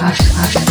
hush, hush.